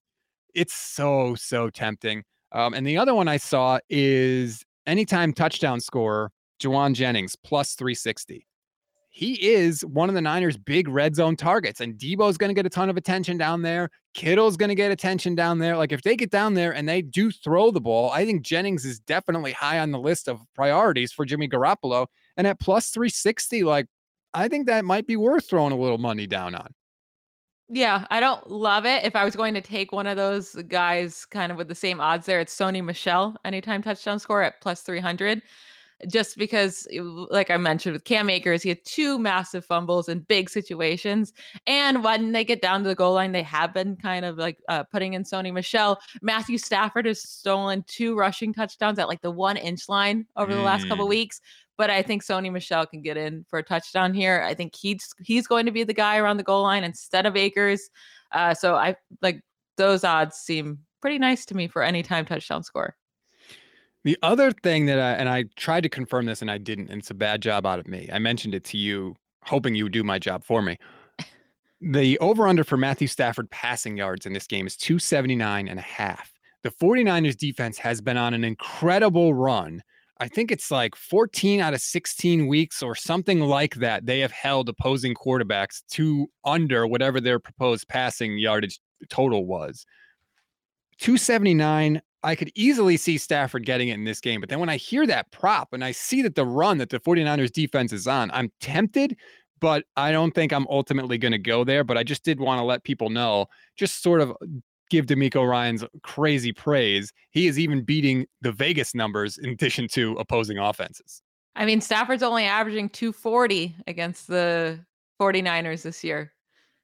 It's so, so tempting. Um, and the other one I saw is anytime touchdown scorer, Jauan Jennings, plus 360. He is one of the Niners' big red zone targets, and Deebo's going to get a ton of attention down there. Kittle's going to get attention down there. Like, if they get down there and they do throw the ball, I think Jennings is definitely high on the list of priorities for Jimmy Garoppolo. And at plus 360, like, I think that might be worth throwing a little money down on. Yeah, I don't love it. If I was going to take one of those guys kind of with the same odds there, it's Sony Michel, anytime touchdown score at plus 300. Just because, like I mentioned with Cam Akers, he had two massive fumbles in big situations. And when they get down to the goal line, they have been kind of like uh, putting in Sony Michel. Matthew Stafford has stolen two rushing touchdowns at like the one inch line over the last couple Mm. weeks. But I think Sony Michel can get in for a touchdown here. I think he's he's going to be the guy around the goal line instead of Akers. Uh, so I like those odds seem pretty nice to me for any time touchdown score. The other thing that I and I tried to confirm this and I didn't, and it's a bad job out of me. I mentioned it to you, hoping you would do my job for me. The over under for Matthew Stafford passing yards in this game is 279 and a half. The 49ers defense has been on an incredible run. I think it's like 14 out of 16 weeks or something like that. They have held opposing quarterbacks to under whatever their proposed passing yardage total was. 279 I could easily see Stafford getting it in this game. But then when I hear that prop and I see that the run that the 49ers defense is on, I'm tempted, but I don't think I'm ultimately going to go there. But I just did want to let people know, just sort of give DeMeco Ryans crazy praise. He is even beating the Vegas numbers in addition to opposing offenses. I mean, Stafford's only averaging 240 against the 49ers this year.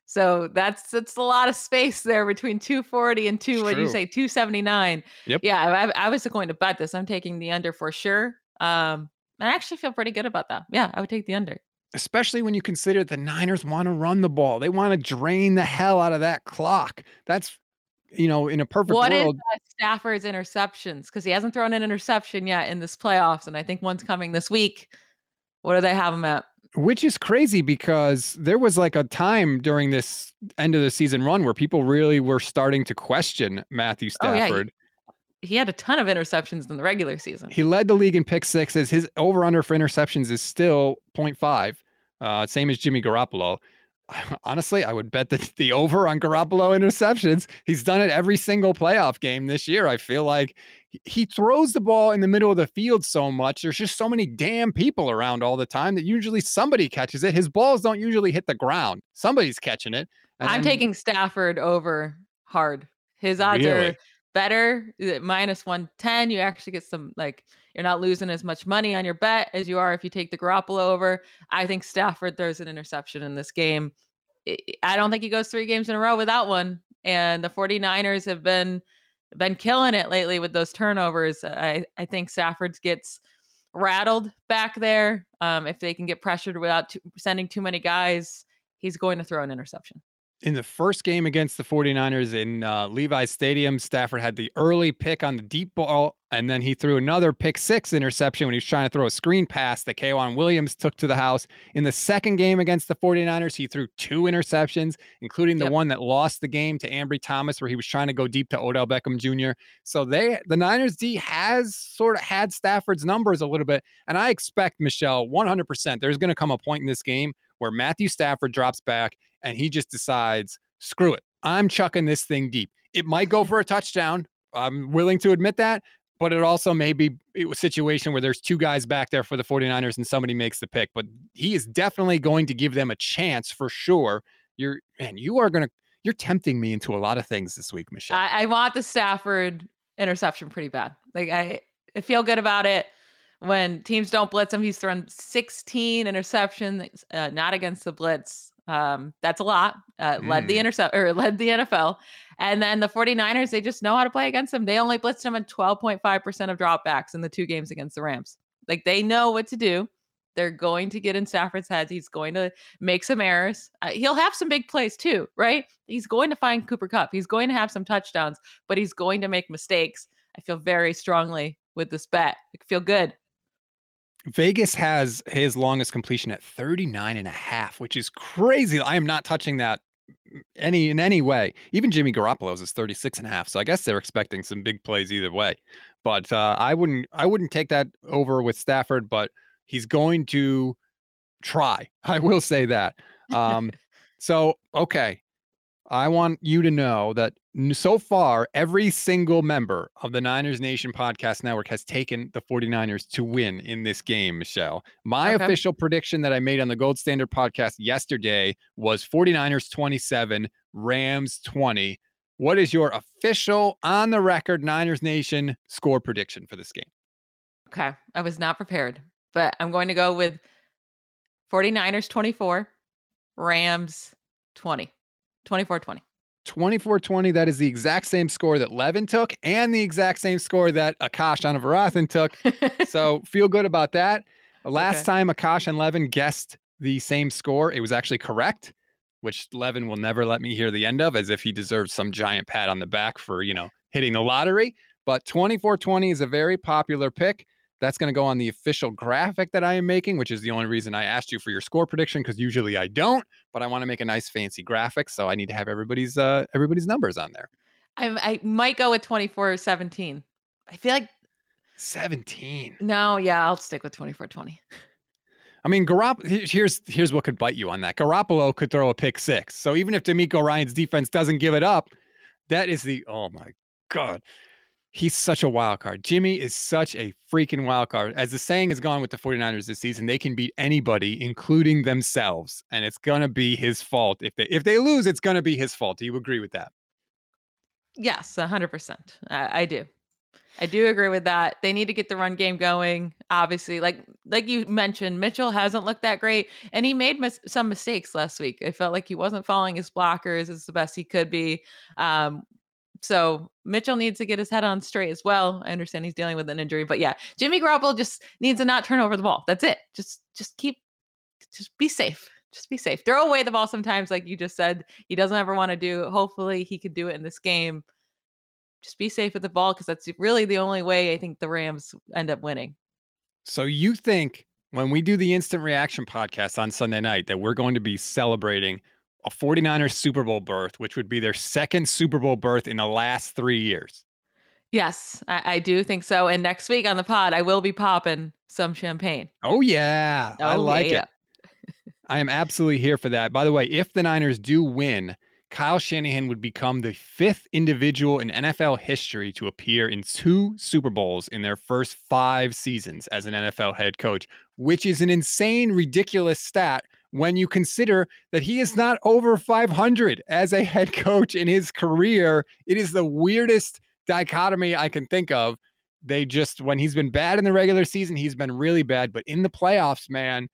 So that's that's a lot of space there between 240 and two. What do you say? 279. Yep. Yeah, I, I was going to bet this. I'm taking the under for sure. Um, I actually feel pretty good about that. Yeah, I would take the under. Especially when you consider the Niners want to run the ball. They want to drain the hell out of that clock. That's you know, in a perfect what world. What is Stafford's interceptions? Because he hasn't thrown an interception yet in this playoffs, and I think one's coming this week. What do they have him at? Which is crazy because there was like a time during this end of the season run where people really were starting to question Matthew Stafford. Oh, yeah. he, he had a ton of interceptions in the regular season. He led the league in pick sixes. His over under for interceptions is still 0.5, uh, same as Jimmy Garoppolo. <laughs> Honestly, I would bet the, <laughs> the over on Garoppolo interceptions. He's done it every single playoff game this year. I feel like he throws the ball in the middle of the field so much. There's just so many damn people around all the time that usually somebody catches it. His balls don't usually hit the ground. Somebody's catching it. I'm taking Stafford over hard. His odds really? are better eh, minus 110 you actually get some like you're not losing as much money on your bet as you are if you take the Garoppolo over i think stafford throws an interception in this game i don't think he goes three games in a row without one and the 49ers have been been killing it lately with those turnovers. I, I think Stafford gets rattled back there. Um, if they can get pressured without t- sending too many guys, he's going to throw an interception in the first game against the 49ers in uh, Levi's Stadium, Stafford had the early pick on the deep ball, and then he threw another pick six interception when he was trying to throw a screen pass that K'Waun Williams took to the house. In the second game against the 49ers, he threw two interceptions, including the yep. one that lost the game to Ambry Thomas, where he was trying to go deep to Odell Beckham Jr. So they, the Niners D has sort of had Stafford's numbers a little bit, and I expect Michelle 100%. There's going to come a point in this game where Matthew Stafford drops back and he just decides, screw it. I'm chucking this thing deep. It might go for a touchdown. I'm willing to admit that, but it also may be a situation where there's two guys back there for the 49ers and somebody makes the pick. But he is definitely going to give them a chance for sure. You're man, you are gonna you're tempting me into a lot of things this week, Michelle. I, I want the Stafford interception pretty bad. Like I, I feel good about it when teams don't blitz him. He's thrown 16 interceptions, uh, not against the blitz. Um, that's a lot. Uh, mm. Led the mm. intercept or led the NFL. And then the 49ers, they just know how to play against them. They only blitzed him on 12.5% of dropbacks in the two games against the Rams. Like they know what to do. They're going to get in Stafford's head. He's going to make some errors. Uh, he'll have some big plays too, right? He's going to find Cooper Kupp. He's going to have some touchdowns, but he's going to make mistakes. I feel very strongly with this bet. I feel good. Vegas has his longest completion at 39 and a half, which is crazy. I am not touching that any in any way. Even Jimmy Garoppolo's is 36 and a half. So I guess they're expecting some big plays either way. But uh, I wouldn't I wouldn't take that over with Stafford, but he's going to try. <laughs> I will say that. Um, <laughs> so okay. I want you to know that so far, every single member of the Niners Nation Podcast Network has taken the 49ers to win in this game, Michelle. My okay. official prediction that I made on the Gold Standard podcast yesterday was 49ers 27, Rams 20. What is your official on the record Niners Nation score prediction for this game? Okay. I was not prepared, but I'm going to go with 49ers 24, Rams 20, 24 20. 24 20. That is the exact same score that Levin took and the exact same score that Akash Anavarathan took. <laughs> so feel good about that. Last okay. time Akash and Levin guessed the same score, it was actually correct, which Levin will never let me hear the end of as if he deserves some giant pat on the back for, you know, hitting the lottery. But 24 20 is a very popular pick. That's going to go on the official graphic that I am making, which is the only reason I asked you for your score prediction because usually I don't, but I want to make a nice fancy graphic, so I need to have everybody's uh everybody's numbers on there. I I might go with 24 or 17. I feel like 17. No, yeah, I'll stick with 24 20. I mean, Garoppolo, here's here's what could bite you on that. Garoppolo could throw a pick six. So even if DeMeco Ryans defense doesn't give it up, that is the oh my god he's such a wild card. Jimmy is such a freaking wild card. As the saying has gone with the 49ers this season, they can beat anybody, including themselves. And it's gonna be his fault. If they if they lose, it's gonna be his fault. Do you agree with that? Yes, hundred percent. I, do. I do agree with that. They need to get the run game going. Obviously, like like you mentioned, Mitchell hasn't looked that great, and he made mis- some mistakes last week. I felt like he wasn't following his blockers as the best he could be. Um, so Mitchell needs to get his head on straight as well. I understand he's dealing with an injury, but yeah, Jimmy Garoppolo just needs to not turn over the ball. That's it. Just just keep just be safe. Just be safe. Throw away the ball sometimes, like you just said. He doesn't ever want to do. Hopefully, he could do it in this game just be safe with the ball because that's really the only way I think the Rams end up winning. So you think when we do the instant reaction podcast on Sunday night that we're going to be celebrating a 49ers Super Bowl berth, which would be their second Super Bowl berth in the last three years? Yes, I, I do think so. And next week on the pod, I will be popping some champagne. Oh, yeah. Oh, I like yeah. it. I am absolutely here for that. By the way, if the Niners do win, Kyle Shanahan would become the fifth individual in NFL history to appear in two Super Bowls in their first five seasons as an NFL head coach, which is an insane, ridiculous stat when you consider that he is not over 500 as a head coach in his career. It is the weirdest dichotomy I can think of. They just, when he's been bad in the regular season, he's been really bad, but in the playoffs, man,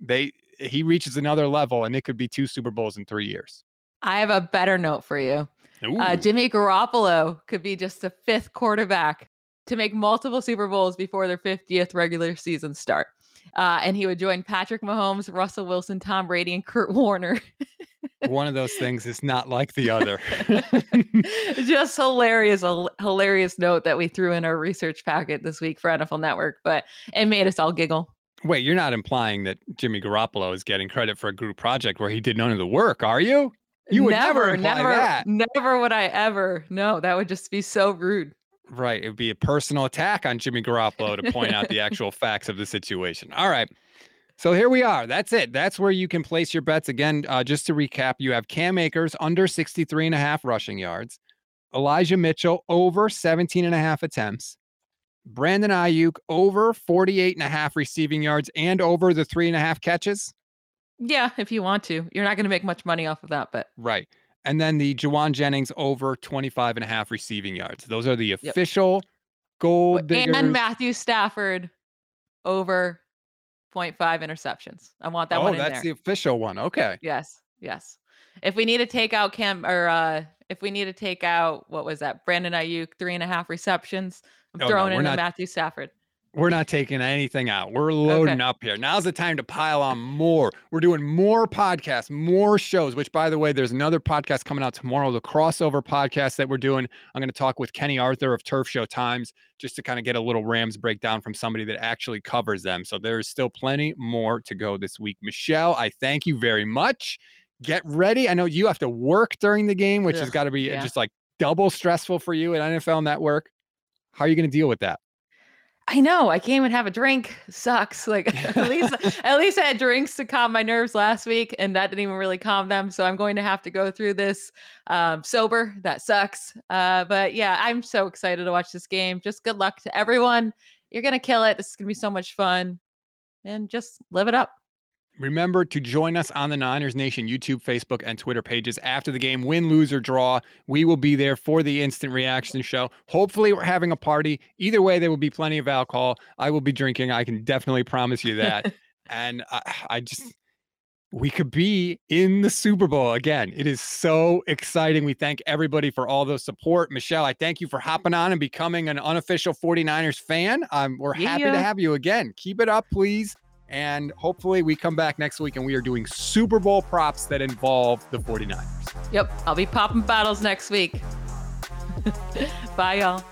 they he reaches another level and it could be two Super Bowls in three years. I have a better note for you. Uh, Jimmy Garoppolo could be just the fifth quarterback to make multiple Super Bowls before their 50th regular season start. Uh, and he would join Patrick Mahomes, Russell Wilson, Tom Brady, and Kurt Warner. <laughs> One of those things is not like the other. <laughs> Just hilarious, a hilarious note that we threw in our research packet this week for NFL Network, but it made us all giggle. Wait, you're not implying that Jimmy Garoppolo is getting credit for a group project where he did none of the work, are you? You would never, never, never, never would I ever. No, that would just be so rude. Right. It would be a personal attack on Jimmy Garoppolo to point out the actual facts of the situation. All right. So here we are. That's it. That's where you can place your bets. Again, uh, just to recap, you have Cam Akers under 63 and a half rushing yards, Elijah Mitchell over 17 and a half attempts, Brandon Aiyuk over 48 and a half receiving yards and over the three and a half catches. Yeah, if you want to. You're not going to make much money off of that, but right. And then the Jauan Jennings over 25 and a half receiving yards. Those are the official yep. gold diggers. And Matthew Stafford over 0.5 interceptions. I want that oh, one in that's the official one. Okay. Yes. Yes. If we need to take out Cam or uh if we need to take out what was that? Brandon Aiyuk, three and a half receptions. I'm oh, throwing no, in not, Matthew Stafford. We're not taking anything out. We're loading okay. up here. Now's the time to pile on more. We're doing more podcasts, more shows, which, by the way, there's another podcast coming out tomorrow, the crossover podcast that we're doing. I'm going to talk with Kenny Arthur of Turf Show Times just to kind of get a little Rams breakdown from somebody that actually covers them. So there's still plenty more to go this week. Michelle, I thank you very much. Get ready. I know you have to work during the game, which Ugh, has got to be yeah. just like double stressful for you at NFL Network. How are you going to deal with that? I know I can't even have a drink. sucks. Like <laughs> at least <laughs> at least I had drinks to calm my nerves last week, and that didn't even really calm them. So I'm going to have to go through this um, sober. That sucks. Uh, but yeah, I'm so excited to watch this game. Just good luck to everyone. You're gonna kill it. This is gonna be so much fun, and just live it up. Remember to join us on the Niners Nation YouTube, Facebook, and Twitter pages after the game, win, lose, or draw. We will be there for the instant reaction show. Hopefully, we're having a party. Either way, there will be plenty of alcohol. I will be drinking. I can definitely promise you that. <laughs> and I, I just, we could be in the Super Bowl again. It is so exciting. We thank everybody for all the support. Michelle, I thank you for hopping on and becoming an unofficial 49ers fan. Um, we're yeah. happy to have you again. Keep it up, please. And hopefully, we come back next week and we are doing Super Bowl props that involve the 49ers. Yep. I'll be popping bottles next week. <laughs> Bye, y'all.